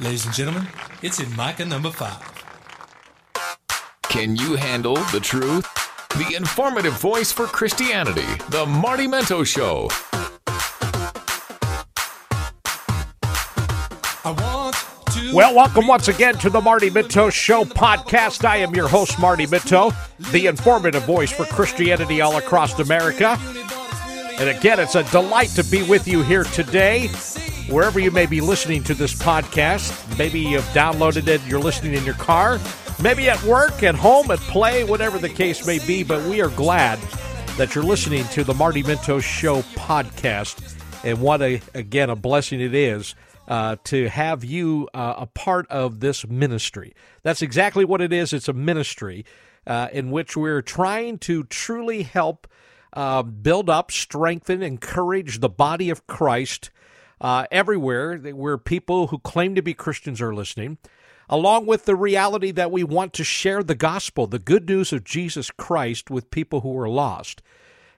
Ladies and gentlemen, it's in Micah number five. Can you handle the truth? The informative voice for Christianity, The Marty Minto Show. I want to. Well, welcome once again to the Marty Minto Show podcast. I am your host, Marty Minto, the informative voice for Christianity all across America. And again, it's a delight to be with you here today, wherever you may be listening to this podcast. Maybe you've downloaded it, you're listening in your car, maybe at work, at home, at play, whatever the case may be. But we are glad that you're listening to the Marty Minto Show podcast. And what a, again, a blessing it is uh, to have you uh, a part of this ministry. That's exactly what it is. It's a ministry uh, in which we're trying to truly help uh, build up, strengthen, encourage the body of Christ uh, everywhere where people who claim to be Christians are listening. Along with the reality that we want to share the gospel, the good news of Jesus Christ, with people who are lost.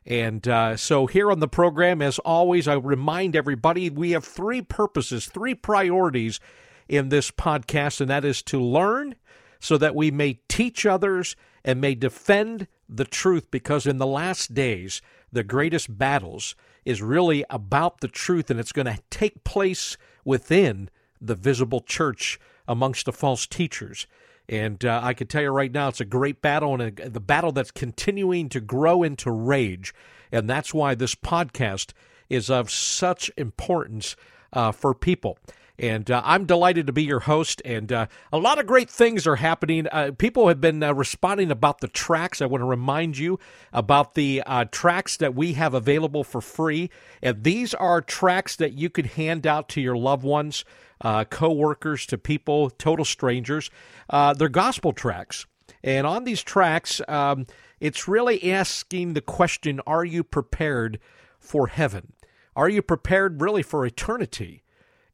And uh, so, here on the program, as always, I remind everybody we have three purposes, three priorities in this podcast, and that is to learn so that we may teach others and may defend the truth, because in the last days, the greatest battles is really about the truth, and it's going to take place within the visible church amongst the false teachers. And uh, I can tell you right now, it's a great battle and a, the battle that's continuing to grow into rage. And that's why this podcast is of such importance uh, for people. And uh, I'm delighted to be your host. And uh, a lot of great things are happening. Uh, people have been uh, responding about the tracks. I want to remind you about the uh, tracks that we have available for free. And these are tracks that you could hand out to your loved ones, uh, co workers, to people, total strangers. they're gospel tracks. And on these tracks, um, it's really asking the question Are you prepared for heaven? Are you prepared really for eternity?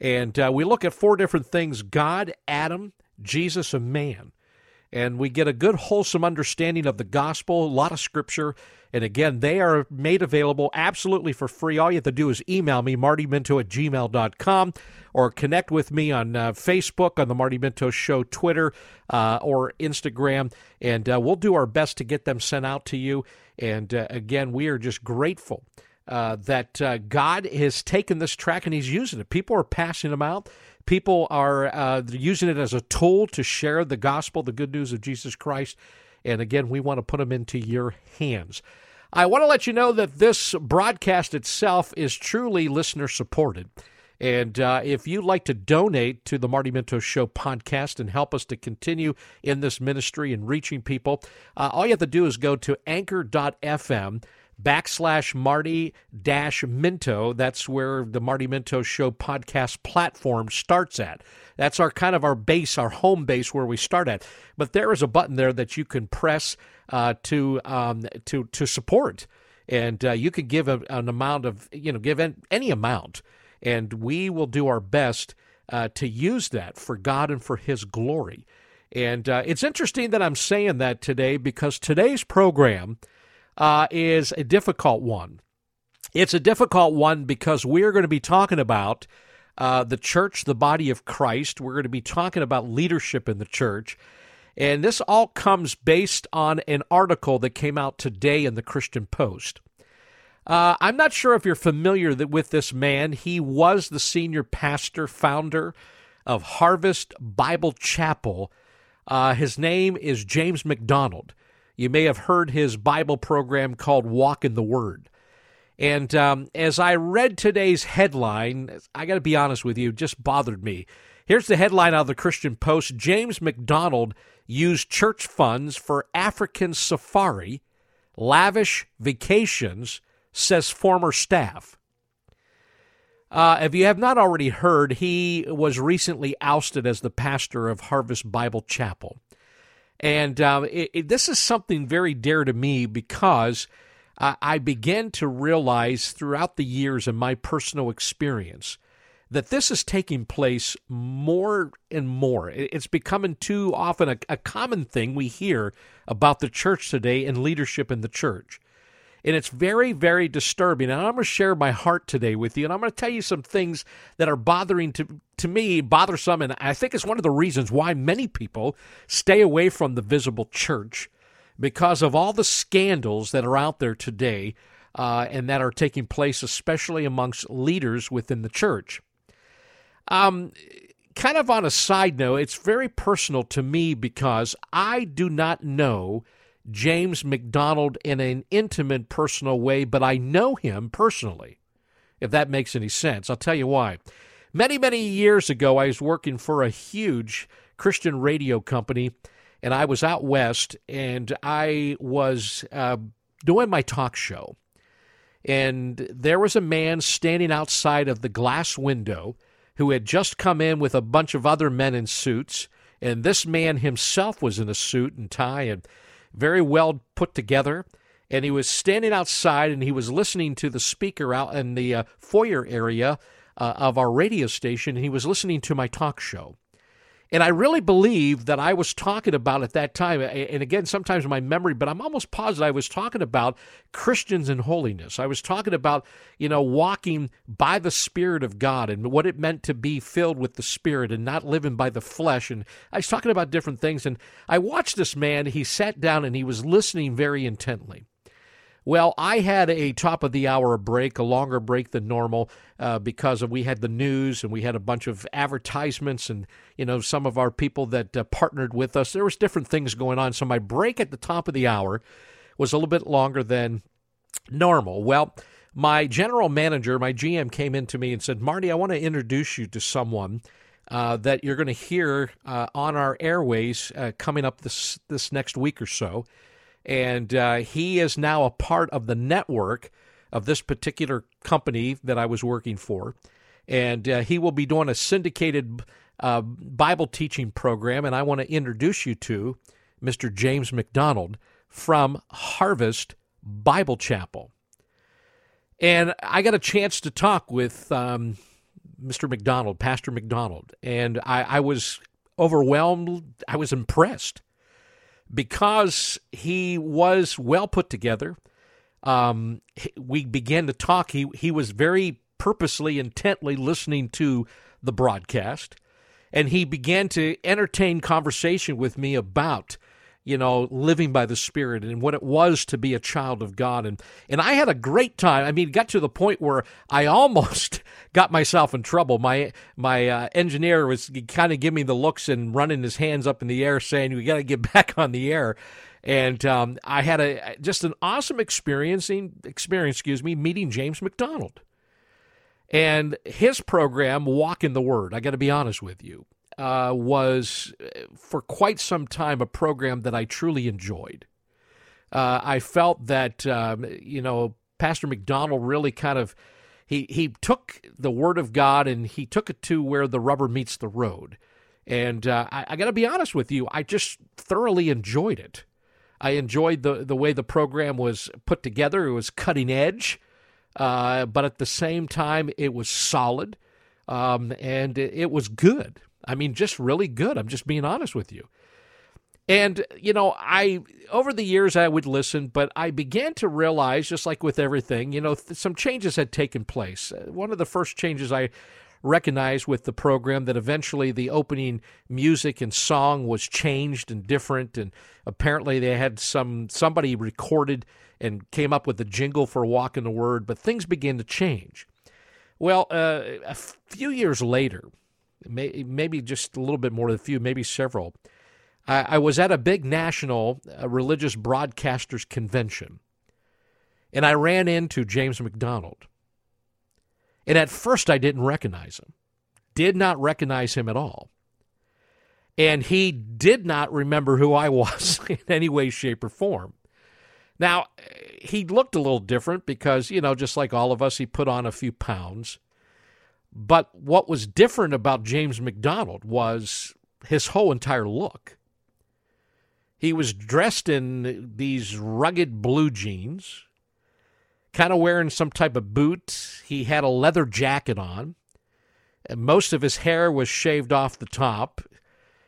And uh, we look at four different things God, Adam, Jesus, and man. And we get a good, wholesome understanding of the gospel, a lot of scripture. And again, they are made available absolutely for free. All you have to do is email me, martyminto at gmail.com, or connect with me on uh, Facebook, on the Marty Minto Show, Twitter, uh, or Instagram. And uh, we'll do our best to get them sent out to you. And uh, again, we are just grateful uh, that uh, God has taken this track and He's using it. People are passing them out. People are uh, using it as a tool to share the gospel, the good news of Jesus Christ. And again, we want to put them into your hands. I want to let you know that this broadcast itself is truly listener supported. And uh, if you'd like to donate to the Marty Minto Show podcast and help us to continue in this ministry and reaching people, uh, all you have to do is go to anchor.fm backslash Marty dash Minto. That's where the Marty Minto Show podcast platform starts at. That's our kind of our base, our home base where we start at. But there is a button there that you can press uh, to um, to to support, and uh, you can give a, an amount of you know give any amount, and we will do our best uh, to use that for God and for His glory. And uh, it's interesting that I'm saying that today because today's program uh, is a difficult one. It's a difficult one because we're going to be talking about uh, the church, the body of Christ. We're going to be talking about leadership in the church. And this all comes based on an article that came out today in the Christian Post. Uh, I'm not sure if you're familiar with this man. He was the senior pastor, founder of Harvest Bible Chapel. Uh, his name is James MacDonald. You may have heard his Bible program called Walk in the Word. And um, as I read today's headline, I got to be honest with you, just bothered me. Here's the headline out of the Christian Post James MacDonald used church funds for African safari, lavish vacations, says former staff. Uh, if you have not already heard, he was recently ousted as the pastor of Harvest Bible Chapel. And uh, it, it, this is something very dear to me because uh, I began to realize throughout the years in my personal experience that this is taking place more and more. It's becoming too often a, a common thing we hear about the church today and leadership in the church. And it's very, very disturbing. And I'm going to share my heart today with you. And I'm going to tell you some things that are bothering to, to me, bothersome. And I think it's one of the reasons why many people stay away from the visible church because of all the scandals that are out there today uh, and that are taking place, especially amongst leaders within the church. Um, kind of on a side note, it's very personal to me because I do not know James MacDonald in an intimate, personal way, but I know him personally, if that makes any sense. I'll tell you why. Many, many years ago, I was working for a huge Christian radio company, and I was out west, and I was uh, doing my talk show. And there was a man standing outside of the glass window who had just come in with a bunch of other men in suits. And this man himself was in a suit and tie and very well put together. And he was standing outside and he was listening to the speaker out in the uh, foyer area uh, of our radio station. And he was listening to my talk show. And I really believe that I was talking about at that time, and again, sometimes my memory, but I'm almost positive I was talking about Christians and holiness. I was talking about, you know, walking by the Spirit of God and what it meant to be filled with the Spirit and not living by the flesh. And I was talking about different things. And I watched this man, he sat down and he was listening very intently. Well, I had a top of the hour break, a longer break than normal, uh, because we had the news and we had a bunch of advertisements and you know some of our people that uh, partnered with us. There was different things going on, so my break at the top of the hour was a little bit longer than normal. Well, my general manager, my GM, came in to me and said, "Marty, I want to introduce you to someone." Uh, that you're going to hear uh, on our airways uh, coming up this this next week or so and uh, he is now a part of the network of this particular company that I was working for. And uh, he will be doing a syndicated uh, Bible teaching program, and I want to introduce you to Mr. James MacDonald from Harvest Bible Chapel. And I got a chance to talk with um, Mr. MacDonald, Pastor MacDonald, and I, I was overwhelmed. I was impressed because he was well put together. Um, we began to talk. He he was very purposely, intently listening to the broadcast, and he began to entertain conversation with me about you know, living by the Spirit and what it was to be a child of God. And, and I had a great time. I mean, got to the point where I almost got myself in trouble. My, my uh, engineer was kind of giving me the looks and running his hands up in the air saying, we got to get back on the air. And um, I had a just an awesome experiencing experience, excuse me, meeting James MacDonald And his program, Walk in the Word, I got to be honest with you, uh, was for quite some time a program that I truly enjoyed. Uh, I felt that um, you know Pastor MacDonald really kind of he he took the Word of God and he took it to where the rubber meets the road. And uh, I, I got to be honest with you, I just thoroughly enjoyed it. I enjoyed the the way the program was put together. It was cutting edge, uh, but at the same time, it was solid, um, and it, it was good. I mean, just really good. I'm just being honest with you. And, you know, I, over the years, I would listen, but I began to realize, just like with everything, you know, th- some changes had taken place. Uh, one of the first changes I recognized with the program that eventually the opening music and song was changed and different. And apparently they had some, somebody recorded and came up with a jingle for Walk in the Word, but things began to change. Well, uh, a few years later, maybe just a little bit more than a few, maybe several. I, I was at a big national uh, religious broadcasters convention, and I ran into James MacDonald. And at first, I didn't recognize him, did not recognize him at all. And he did not remember who I was in any way, shape, or form. Now, he looked a little different because, you know, just like all of us, he put on a few pounds. But what was different about James MacDonald was his whole entire look. He was dressed in these rugged blue jeans, kind of wearing some type of boot. He had a leather jacket on. And most of his hair was shaved off the top.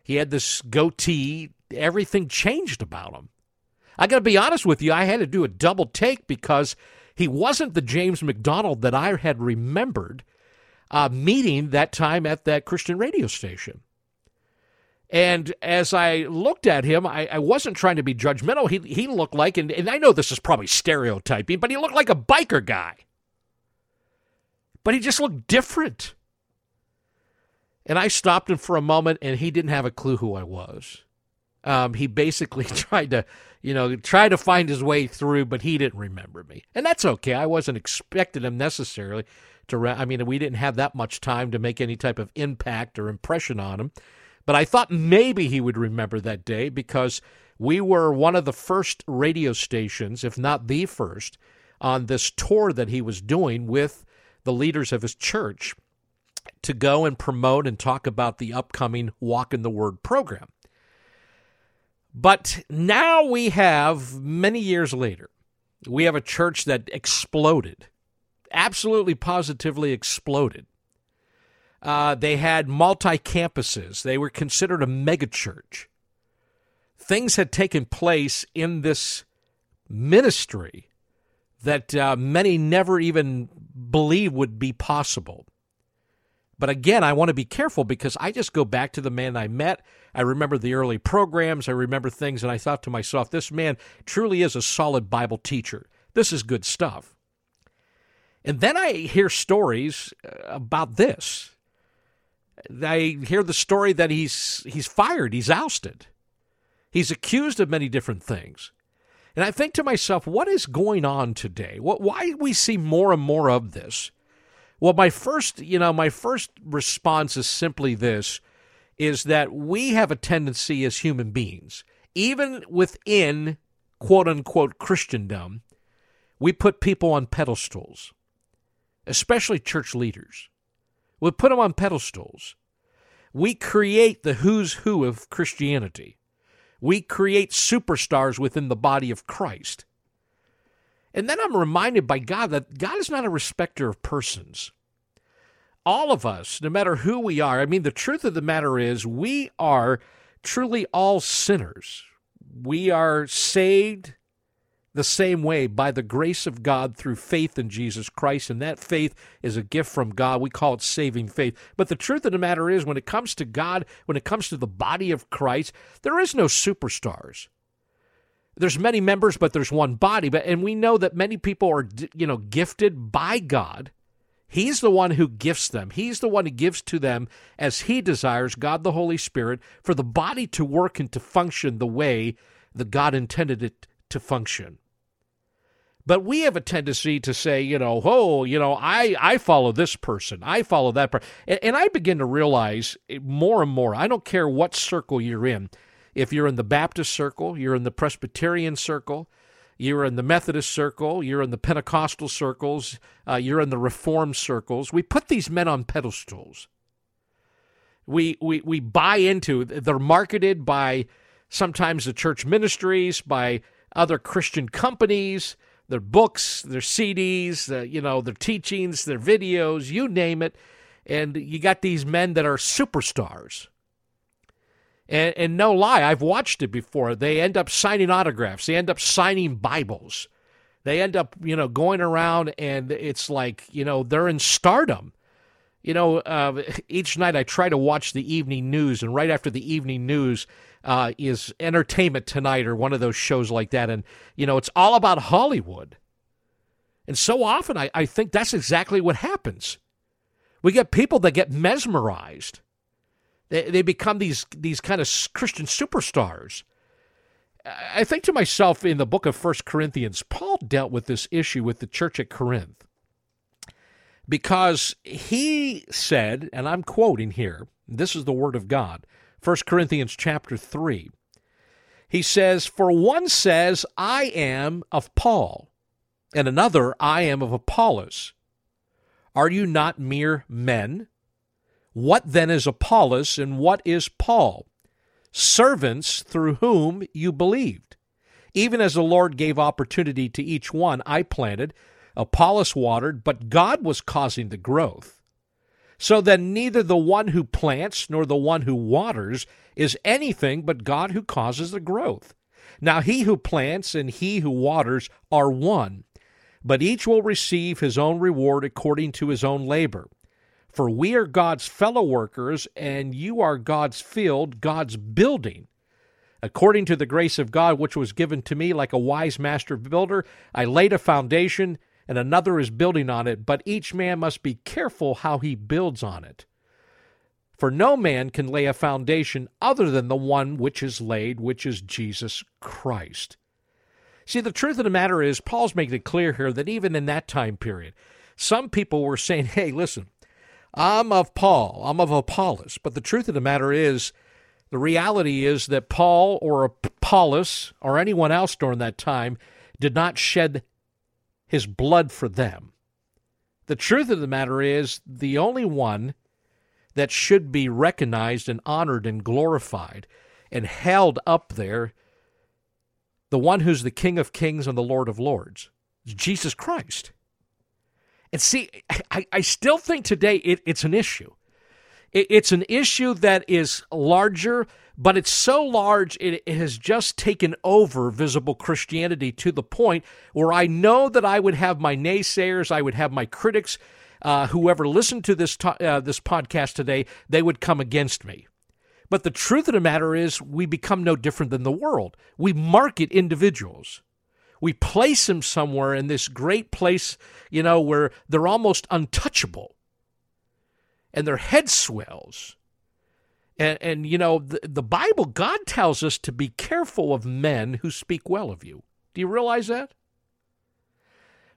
He had this goatee. Everything changed about him. I got to be honest with you, I had to do a double take because he wasn't the James MacDonald that I had remembered uh, meeting that time at that Christian radio station. And as I looked at him, I, I, wasn't trying to be judgmental. He, he looked like, and, and I know this is probably stereotyping, but he looked like a biker guy. But he just looked different. And I stopped him for a moment, and he didn't have a clue who I was. Um, he basically tried to, you know, try to find his way through, but he didn't remember me, and that's okay. I wasn't expecting him necessarily I mean, we didn't have that much time to make any type of impact or impression on him, but I thought maybe he would remember that day because we were one of the first radio stations, if not the first, on this tour that he was doing with the leaders of his church to go and promote and talk about the upcoming Walk in the Word program. But now we have, many years later, we have a church that exploded, absolutely positively exploded. Uh, they had multi campuses, they were considered a megachurch. Things had taken place in this ministry that uh, many never even believed would be possible. But again, I want to be careful because I just go back to the man I met. I remember the early programs. I remember things, and I thought to myself, this man truly is a solid Bible teacher. This is good stuff. And then I hear stories uh, about this. I hear the story that he's he's fired, he's ousted. He's accused of many different things. And I think to myself, what is going on today? What why do we see more and more of this? Well, my first, you know, my first response is simply this is that we have a tendency as human beings, even within quote unquote Christendom, we put people on pedestals, especially church leaders. We put them on pedestals. We create the who's who of Christianity. We create superstars within the body of Christ. And then I'm reminded by God that God is not a respecter of persons. All of us, no matter who we are, I mean, the truth of the matter is we are truly all sinners. We are saved the same way by the grace of God through faith in Jesus Christ. And that faith is a gift from God. We call it saving faith. But the truth of the matter is, when it comes to God, when it comes to the body of Christ, there is no superstars there's many members, but there's one body. But and we know that many people are you know gifted by God. He's the one who gifts them. He's the one who gives to them as he desires, God the Holy Spirit, for the body to work and to function the way that God intended it to function. But we have a tendency to say, you know, oh, you know, I, I follow this person, I follow that person. And, and I begin to realize more and more, I don't care what circle you're in, if you're in the Baptist circle, you're in the Presbyterian circle, you're in the Methodist circle, you're in the Pentecostal circles, uh, you're in the Reformed circles. We put these men on pedestals. We, we, we buy into, they're marketed by sometimes the church ministries, by other Christian companies, their books, their CDs, uh, you know, their teachings, their videos, you name it. And you got these men that are superstars. And, and no lie, I've watched it before. They end up signing autographs. They end up signing Bibles. They end up, you know, going around and it's like, you know, they're in stardom. You know, uh, each night I try to watch the evening news, and right after the evening news uh, is Entertainment Tonight or one of those shows like that. And, you know, it's all about Hollywood. And so often I, I think that's exactly what happens. We get people that get mesmerized they, they become these these kind of Christian superstars. I think to myself in the book of First Corinthians, Paul dealt with this issue with the church at Corinth because he said, and I'm quoting here, this is the word of God, 1 Corinthians chapter 3. He says, For one says, I am of Paul, and another, I am of Apollos. Are you not mere men? What then is Apollos and what is Paul? Servants through whom you believed. Even as the Lord gave opportunity to each one, I planted, Apollos watered, but God was causing the growth. So then neither the one who plants nor the one who waters is anything but God who causes the growth. Now he who plants and he who waters are one, but each will receive his own reward according to his own labor. For we are God's fellow workers, and you are God's field, God's building. According to the grace of God which was given to me, like a wise master builder, I laid a foundation, and another is building on it, but each man must be careful how he builds on it. For no man can lay a foundation other than the one which is laid, which is Jesus Christ. See, the truth of the matter is, Paul's making it clear here that even in that time period, some people were saying, hey, listen, I'm of Paul, I'm of Apollos. But the truth of the matter is, the reality is that Paul or Apollos or anyone else during that time did not shed his blood for them. The truth of the matter is, the only one that should be recognized and honored and glorified and held up there, the one who's the King of Kings and the Lord of Lords, is Jesus Christ. And see, I, I still think today it, it's an issue. It, it's an issue that is larger, but it's so large it, it has just taken over visible Christianity to the point where I know that I would have my naysayers, I would have my critics, uh, whoever listened to this to, uh, this podcast today, they would come against me. But the truth of the matter is, we become no different than the world. We market individuals we place them somewhere in this great place, you know, where they're almost untouchable and their head swells. And, and you know, the, the Bible, God tells us to be careful of men who speak well of you. Do you realize that?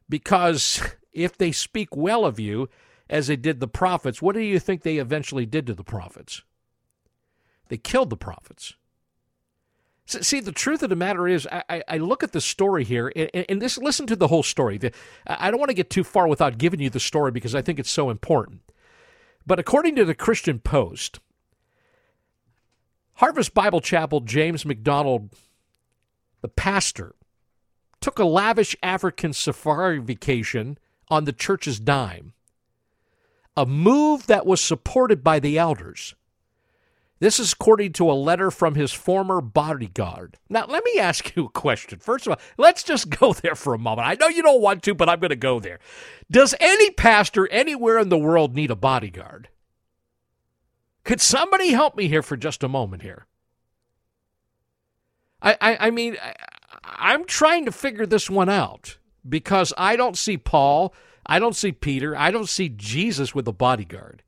Because if they speak well of you, as they did the prophets, what do you think they eventually did to the prophets? They killed the prophets. See, the truth of the matter is, I, I look at the story here, and, and this. Listen to the whole story. I don't want to get too far without giving you the story because I think it's so important. But according to the Christian Post, Harvest Bible Chapel James MacDonald, the pastor, took a lavish African safari vacation on the church's dime, a move that was supported by the elders. This is according to a letter from his former bodyguard. Now, let me ask you a question. First of all, let's just go there for a moment. I know you don't want to, but I'm going to go there. Does any pastor anywhere in the world need a bodyguard? Could somebody help me here for just a moment here? I, I, I mean, I, I'm trying to figure this one out because I don't see Paul, I don't see Peter, I don't see Jesus with a bodyguard.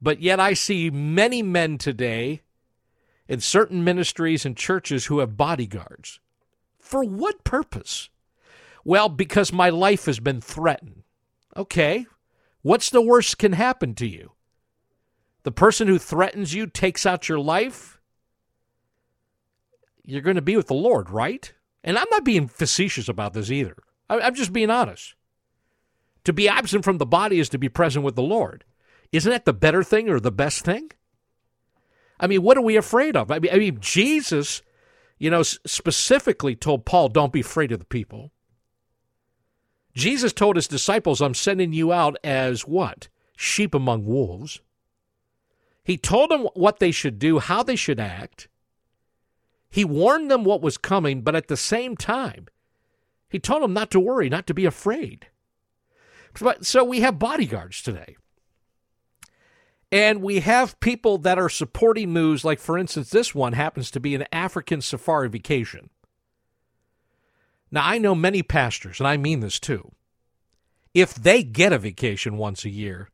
But yet I see many men today in certain ministries and churches who have bodyguards. For what purpose? Well, because my life has been threatened. Okay, what's the worst can happen to you? The person who threatens you takes out your life? You're going to be with the Lord, right? And I'm not being facetious about this either. I'm just being honest. To be absent from the body is to be present with the Lord. Isn't that the better thing or the best thing? I mean, what are we afraid of? I mean, I mean Jesus, you know, specifically told Paul, don't be afraid of the people. Jesus told his disciples, I'm sending you out as what? Sheep among wolves. He told them what they should do, how they should act. He warned them what was coming, but at the same time, he told them not to worry, not to be afraid. So we have bodyguards today. And we have people that are supporting moves, like, for instance, this one happens to be an African safari vacation. Now, I know many pastors, and I mean this too. If they get a vacation once a year,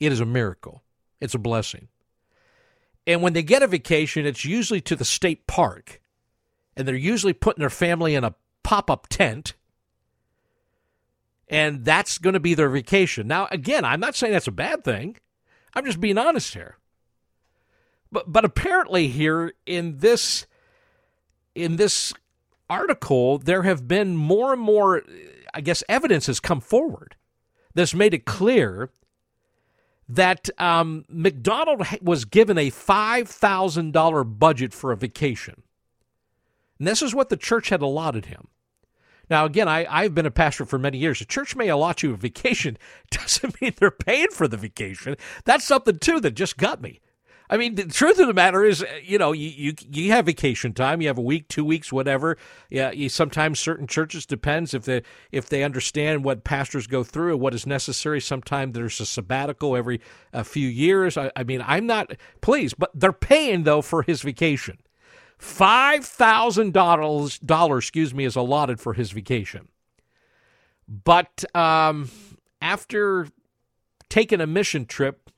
it is a miracle, it's a blessing. And when they get a vacation, it's usually to the state park, and they're usually putting their family in a pop up tent. And that's going to be their vacation. Now, again, I'm not saying that's a bad thing. I'm just being honest here. But but apparently here in this in this article there have been more and more I guess evidence has come forward that's made it clear that um, MacDonald was given a $5,000 budget for a vacation. And this is what the church had allotted him. Now, again, I, I've been a pastor for many years. The church may allot you a vacation, doesn't mean they're paying for the vacation. That's something, too, that just got me. I mean, the truth of the matter is, you know, you, you you have vacation time. You have a week, two weeks, whatever. Yeah, you, sometimes certain churches depends if they if they understand what pastors go through and what is necessary. Sometimes there's a sabbatical every a few years. I, I mean, I'm not pleased, but they're paying though for his vacation. Five thousand dollars dollars, excuse me, is allotted for his vacation. But um, after taking a mission trip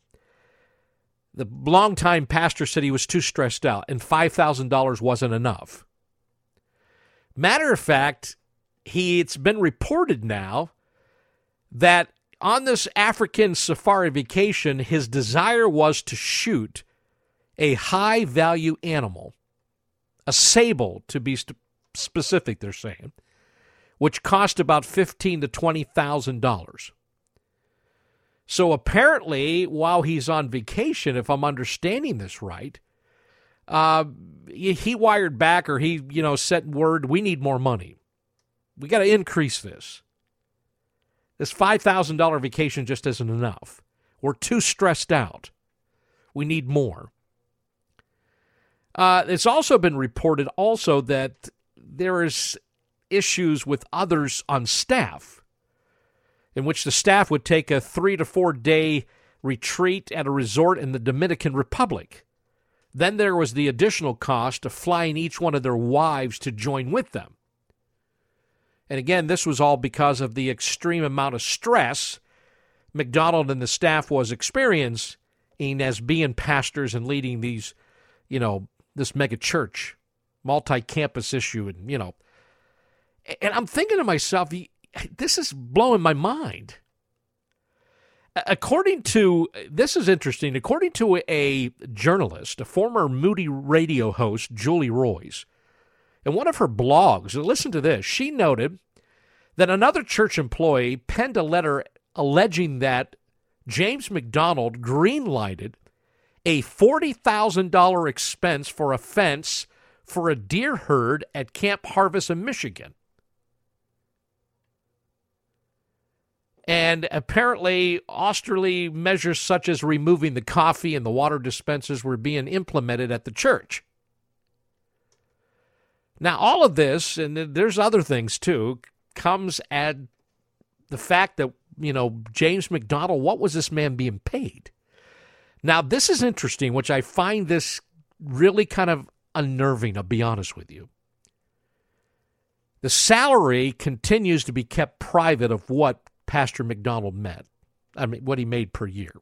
the longtime pastor said he was too stressed out and $5,000 wasn't enough. Matter of fact, he it's been reported now that on this African safari vacation, his desire was to shoot a high value animal, a sable to be st- specific, they're saying, which cost about fifteen to twenty thousand dollars. So apparently, while he's on vacation, if I'm understanding this right, uh, he wired back or he, you know, sent word, we need more money. We got to increase this. This $5,000 vacation just isn't enough. We're too stressed out. We need more. Uh, it's also been reported also that there is issues with others on staff in which the staff would take a three to four day retreat at a resort in the Dominican Republic. Then there was the additional cost of flying each one of their wives to join with them. And again, this was all because of the extreme amount of stress MacDonald and the staff was experiencing as being pastors and leading these, you know, this mega church, multi campus issue, and, you know. And I'm thinking to myself, this is blowing my mind. According to this is interesting. According to a journalist, a former Moody radio host, Julie Roys, in one of her blogs, listen to this. She noted that another church employee penned a letter alleging that James MacDonald greenlighted a $40,000 expense for a fence for a deer herd at Camp Harvest in Michigan. And apparently, Austerly measures such as removing the coffee and the water dispensers were being implemented at the church. Now, all of this, and there's other things too, comes at the fact that, you know, James MacDonald, what was this man being paid? Now, this is interesting, which I find this really kind of unnerving, I'll be honest with you. The salary continues to be kept private of what Pastor MacDonald met. I mean, what he made per year.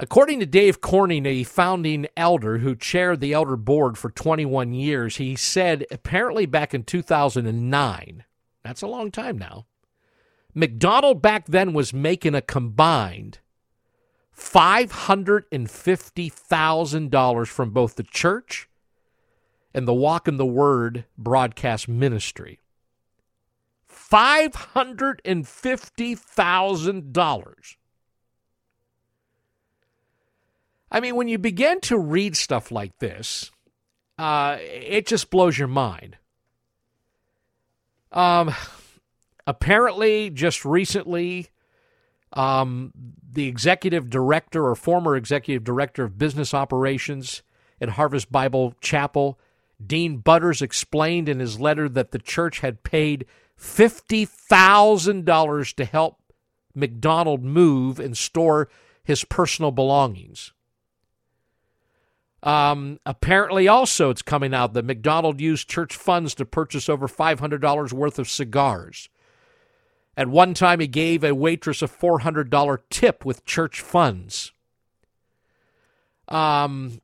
According to Dave Corning, a founding elder who chaired the elder board for 21 years, he said apparently back in 2009, that's a long time now, MacDonald back then was making a combined $550,000 from both the church and the Walk in the Word broadcast ministry. $550,000. I mean, when you begin to read stuff like this, uh, it just blows your mind. Um, apparently, just recently, um, the executive director or former executive director of business operations at Harvest Bible Chapel, Dean Butters, explained in his letter that the church had paid $50,000 to help MacDonald move and store his personal belongings. Um, apparently, also, it's coming out that MacDonald used church funds to purchase over $500 worth of cigars. At one time, he gave a waitress a $400 tip with church funds. Um,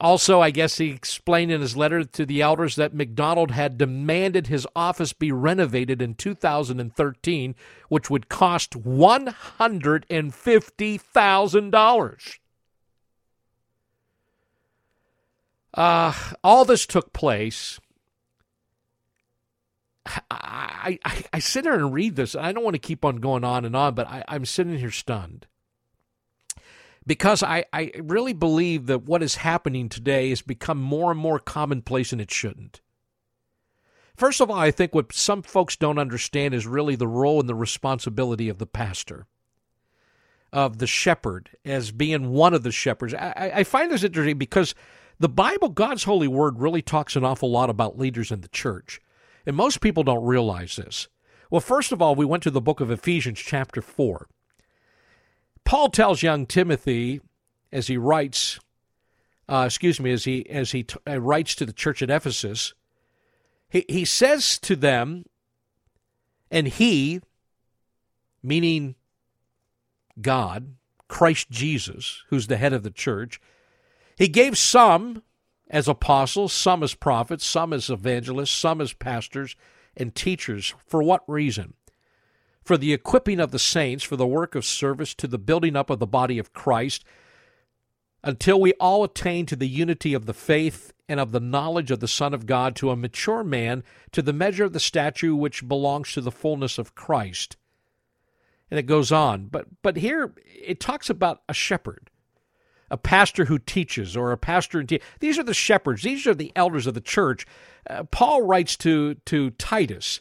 also, I guess he explained in his letter to the elders that MacDonald had demanded his office be renovated in 2013, which would cost $150,000. Uh, all this took place. I, I, I sit here and read this. I don't want to keep on going on and on, but I, I'm sitting here stunned because I, I really believe that what is happening today has become more and more commonplace and it shouldn't. First of all, I think what some folks don't understand is really the role and the responsibility of the pastor. of the shepherd as being one of the shepherds. I, I find this interesting because the Bible, God's holy word, really talks an awful lot about leaders in the church. And most people don't realize this. Well, first of all, we went to the book of Ephesians, chapter 4. Paul tells young Timothy as he writes, uh, excuse me, as he as he t- uh, writes to the church at Ephesus, he he says to them, and he, meaning God, Christ Jesus, who's the head of the church, he gave some as apostles, some as prophets, some as evangelists, some as pastors and teachers. For what reason? For the equipping of the saints, for the work of service, to the building up of the body of Christ, until we all attain to the unity of the faith and of the knowledge of the Son of God, to a mature man, to the measure of the stature which belongs to the fullness of Christ. And it goes on. But but here it talks about a shepherd a pastor who teaches or a pastor te- these are the shepherds these are the elders of the church uh, paul writes to to titus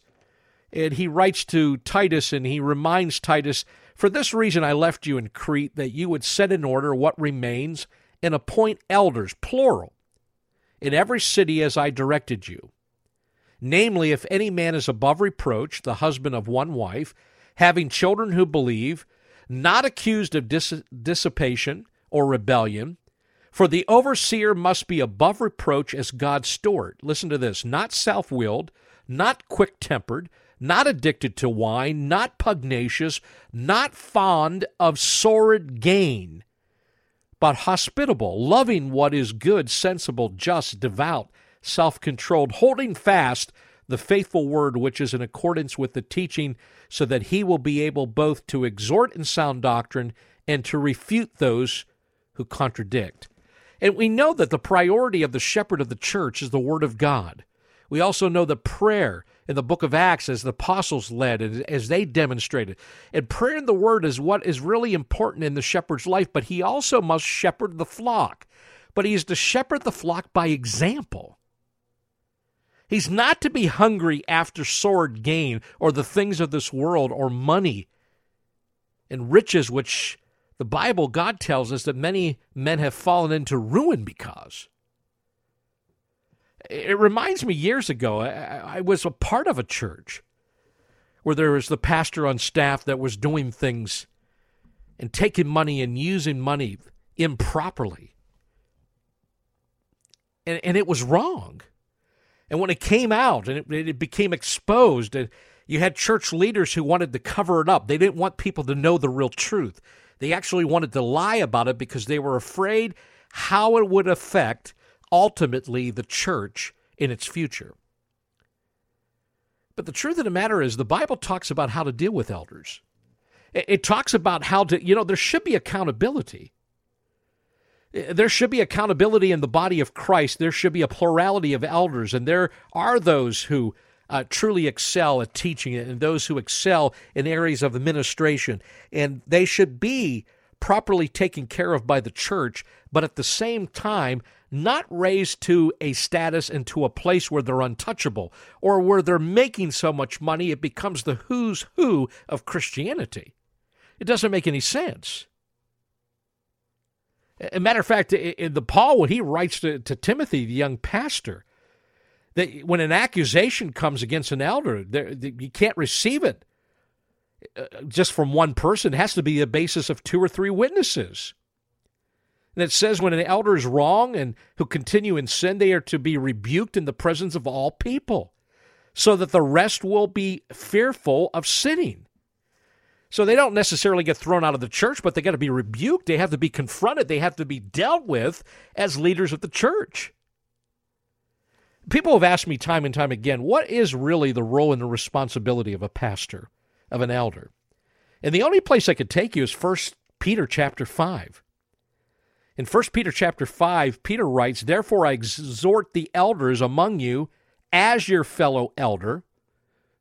and he writes to titus and he reminds titus for this reason i left you in crete that you would set in order what remains and appoint elders plural in every city as i directed you namely if any man is above reproach the husband of one wife having children who believe not accused of dis- dissipation or rebellion. For the overseer must be above reproach as God's steward. Listen to this not self willed, not quick tempered, not addicted to wine, not pugnacious, not fond of sordid gain, but hospitable, loving what is good, sensible, just, devout, self controlled, holding fast the faithful word which is in accordance with the teaching, so that he will be able both to exhort in sound doctrine and to refute those who contradict. And we know that the priority of the shepherd of the church is the Word of God. We also know that prayer in the book of Acts, as the apostles led and as they demonstrated. And prayer in the Word is what is really important in the shepherd's life, but he also must shepherd the flock. But he is to shepherd the flock by example. He's not to be hungry after sword gain or the things of this world or money and riches, which the Bible, God tells us that many men have fallen into ruin because. It reminds me years ago, I, was a part of a church where there was the pastor on staff that was doing things and taking money and using money improperly. And, and it was wrong. And when it came out and it, it became exposed, and you had church leaders who wanted to cover it up, they didn't want people to know the real truth. They actually wanted to lie about it because they were afraid how it would affect ultimately the church in its future. But the truth of the matter is, the Bible talks about how to deal with elders. It talks about how to, you know, there should be accountability. There should be accountability in the body of Christ. There should be a plurality of elders, and there are those who uh, truly excel at teaching it and those who excel in areas of administration. And they should be properly taken care of by the church, but at the same time, not raised to a status and to a place where they're untouchable or where they're making so much money it becomes the who's who of Christianity. It doesn't make any sense. A matter of fact, in the Paul, when he writes to, to Timothy, the young pastor, that when an accusation comes against an elder, you can't receive it uh, just from one person. It has to be a basis of two or three witnesses. And it says when an elder is wrong and who continue in sin, they are to be rebuked in the presence of all people, so that the rest will be fearful of sinning. So they don't necessarily get thrown out of the church, but they got to be rebuked. They have to be confronted. They have to be dealt with as leaders of the church people have asked me time and time again, what is really the role and the responsibility of a pastor, of an elder? And the only place I could take you is First Peter chapter 5. In First Peter chapter 5, Peter writes, Therefore I exhort the elders among you as your fellow elder.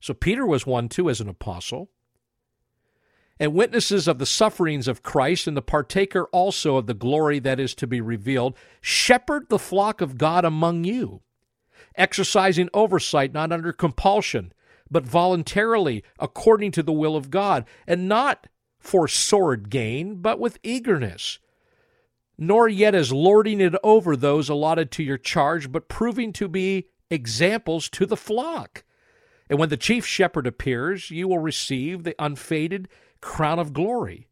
So Peter was one too as an apostle. And witnesses of the sufferings of Christ and the partaker also of the glory that is to be revealed. Shepherd the flock of God among you exercising oversight not under compulsion, but voluntarily according to the will of God, and not for sword gain, but with eagerness, nor yet as lording it over those allotted to your charge, but proving to be examples to the flock. And when the chief shepherd appears, you will receive the unfaded crown of glory.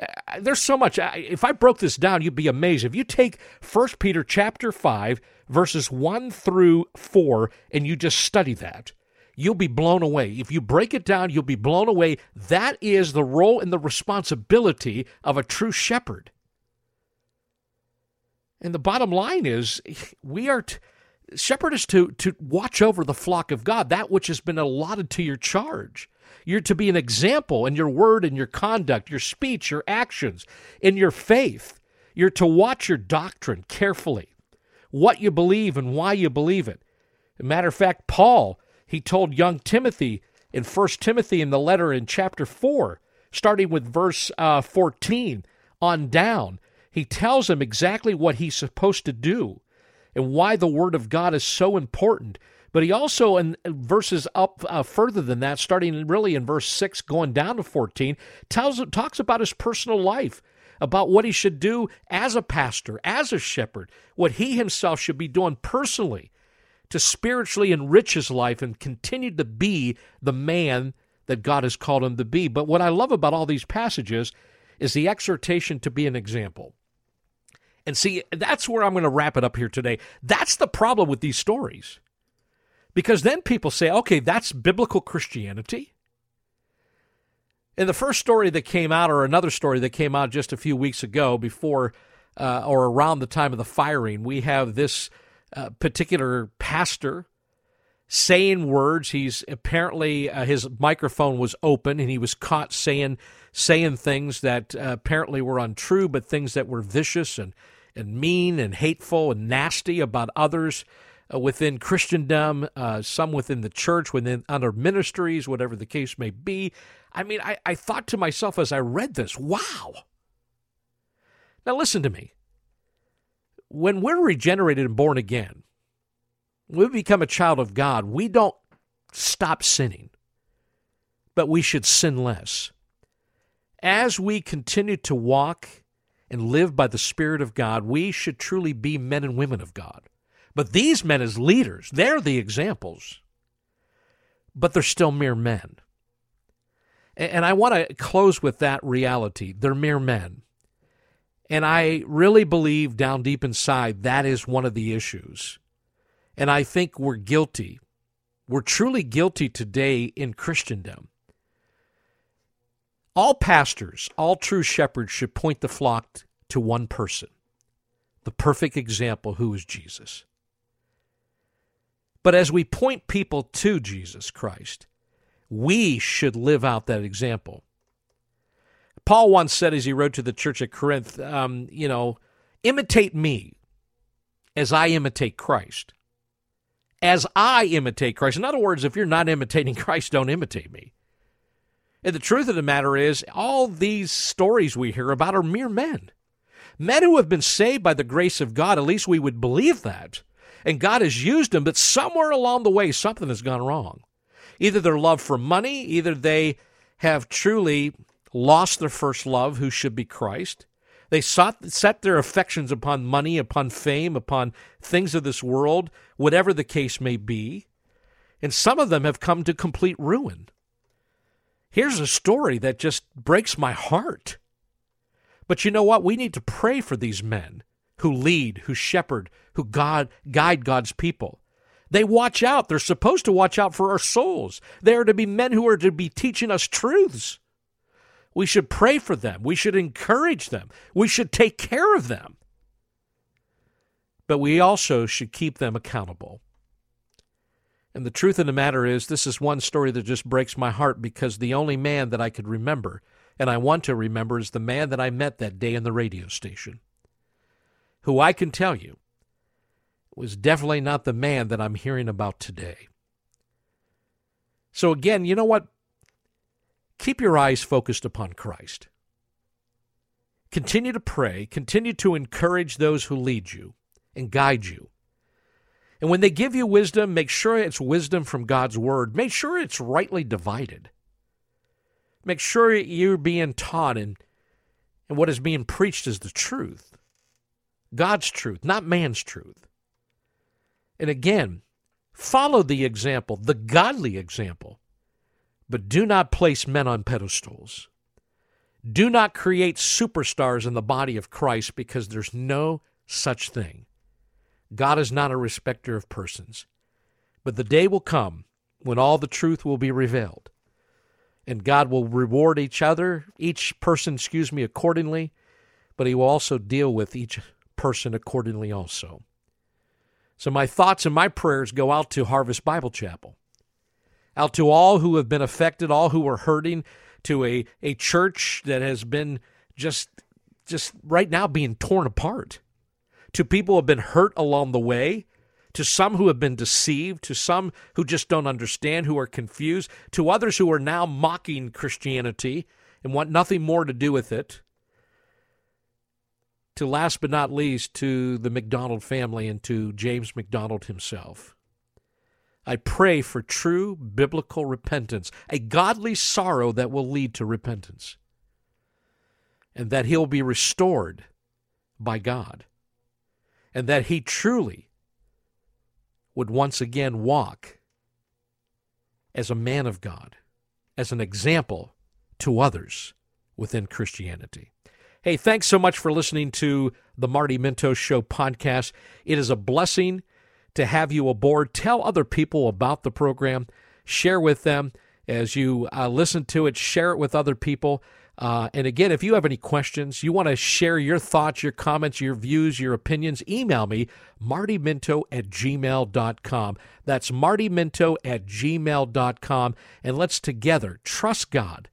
Uh, there's so much. If I broke this down, you'd be amazed. If you take 1 Peter chapter 5, verses 1 through 4, and you just study that, you'll be blown away. If you break it down, you'll be blown away. That is the role and the responsibility of a true shepherd. And the bottom line is, we are. T- shepherd is to, to watch over the flock of God, that which has been allotted to your charge. You're to be an example in your word and your conduct, your speech, your actions, in your faith. You're to watch your doctrine carefully, what you believe and why you believe it. Matter of fact, Paul, he told young Timothy in 1 Timothy in the letter in chapter 4, starting with verse uh, 14 on down, he tells him exactly what he's supposed to do and why the Word of God is so important. But he also, in verses up uh, further than that, starting really in verse 6, going down to 14, tells, talks about his personal life, about what he should do as a pastor, as a shepherd, what he himself should be doing personally to spiritually enrich his life and continue to be the man that God has called him to be. But what I love about all these passages is the exhortation to be an example. And see, that's where I'm going to wrap it up here today. That's the problem with these stories. Because then people say, okay, that's biblical Christianity. And the first story that came out, or another story that came out just a few weeks ago, before uh, or around the time of the firing, we have this uh, particular pastor saying words. He's apparently uh, his microphone was open, and he was caught saying saying things that uh, apparently were untrue, but things that were vicious and and mean and hateful and nasty about others uh, within Christendom, uh, some within the church, within other ministries, whatever the case may be. I mean, I, I thought to myself as I read this, wow. Now, listen to me. When we're regenerated and born again, we become a child of God, we don't stop sinning, but we should sin less. As we continue to walk and live by the Spirit of God, we should truly be men and women of God. But these men, as leaders, they're the examples, but they're still mere men. And I want to close with that reality. They're mere men. And I really believe down deep inside that is one of the issues. And I think we're guilty. We're truly guilty today in Christendom. All pastors, all true shepherds should point the flock to one person, the perfect example who is Jesus. But as we point people to Jesus Christ, we should live out that example. Paul once said, as he wrote to the church at Corinth, um, you know, imitate me as I imitate Christ. As I imitate Christ. In other words, if you're not imitating Christ, don't imitate me. And the truth of the matter is, all these stories we hear about are mere men. Men who have been saved by the grace of God, at least we would believe that and God has used them, but somewhere along the way, something has gone wrong. Either their love for money, either they have truly lost their first love, who should be Christ. They sought, set their affections upon money, upon fame, upon things of this world, whatever the case may be. And some of them have come to complete ruin. Here's a story that just breaks my heart. But you know what? We need to pray for these men who lead, who shepherd, who God guide God's people. They watch out. They're supposed to watch out for our souls. They are to be men who are to be teaching us truths. We should pray for them. We should encourage them. We should take care of them. But we also should keep them accountable. And the truth of the matter is, this is one story that just breaks my heart because the only man that I could remember, and I want to remember, is the man that I met that day in the radio station, who I can tell you was definitely not the man that I'm hearing about today. So, again, you know what? Keep your eyes focused upon Christ. Continue to pray, continue to encourage those who lead you and guide you. And when they give you wisdom, make sure it's wisdom from God's word. Make sure it's rightly divided. Make sure you're being taught and, and what is being preached is the truth. God's truth, not man's truth. And again, follow the example, the godly example, but do not place men on pedestals. Do not create superstars in the body of Christ because there's no such thing. God is not a respecter of persons. But the day will come when all the truth will be revealed. And God will reward each other, each person, excuse me, accordingly, but He will also deal with each person accordingly also. So my thoughts and my prayers go out to Harvest Bible Chapel, out to all who have been affected, all who are hurting, to a, a church that has been just just right now being torn apart, to people who have been hurt along the way, to some who have been deceived, to some who just don't understand, who are confused, to others who are now mocking Christianity and want nothing more to do with it. To last but not least, to the MacDonald family and to James MacDonald himself. I pray for true biblical repentance, a godly sorrow that will lead to repentance, and that he'll be restored by God, and that he truly would once again walk as a man of God, as an example to others within Christianity. Hey, thanks so much for listening to the Marty Minto Show podcast. It is a blessing to have you aboard. Tell other people about the program, share with them as you uh, listen to it, share it with other people. Uh, and again, if you have any questions, you want to share your thoughts, your comments, your views, your opinions, email me, martyminto at gmail.com. That's martyminto at gmail.com. And let's together trust God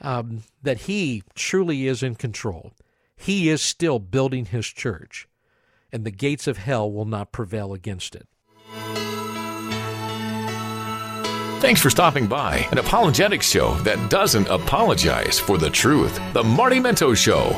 um, that He truly is in control. He is still building His church, and the gates of hell will not prevail against it. Thanks for stopping by an apologetics show that doesn't apologize for the truth. The Marty Minto Show.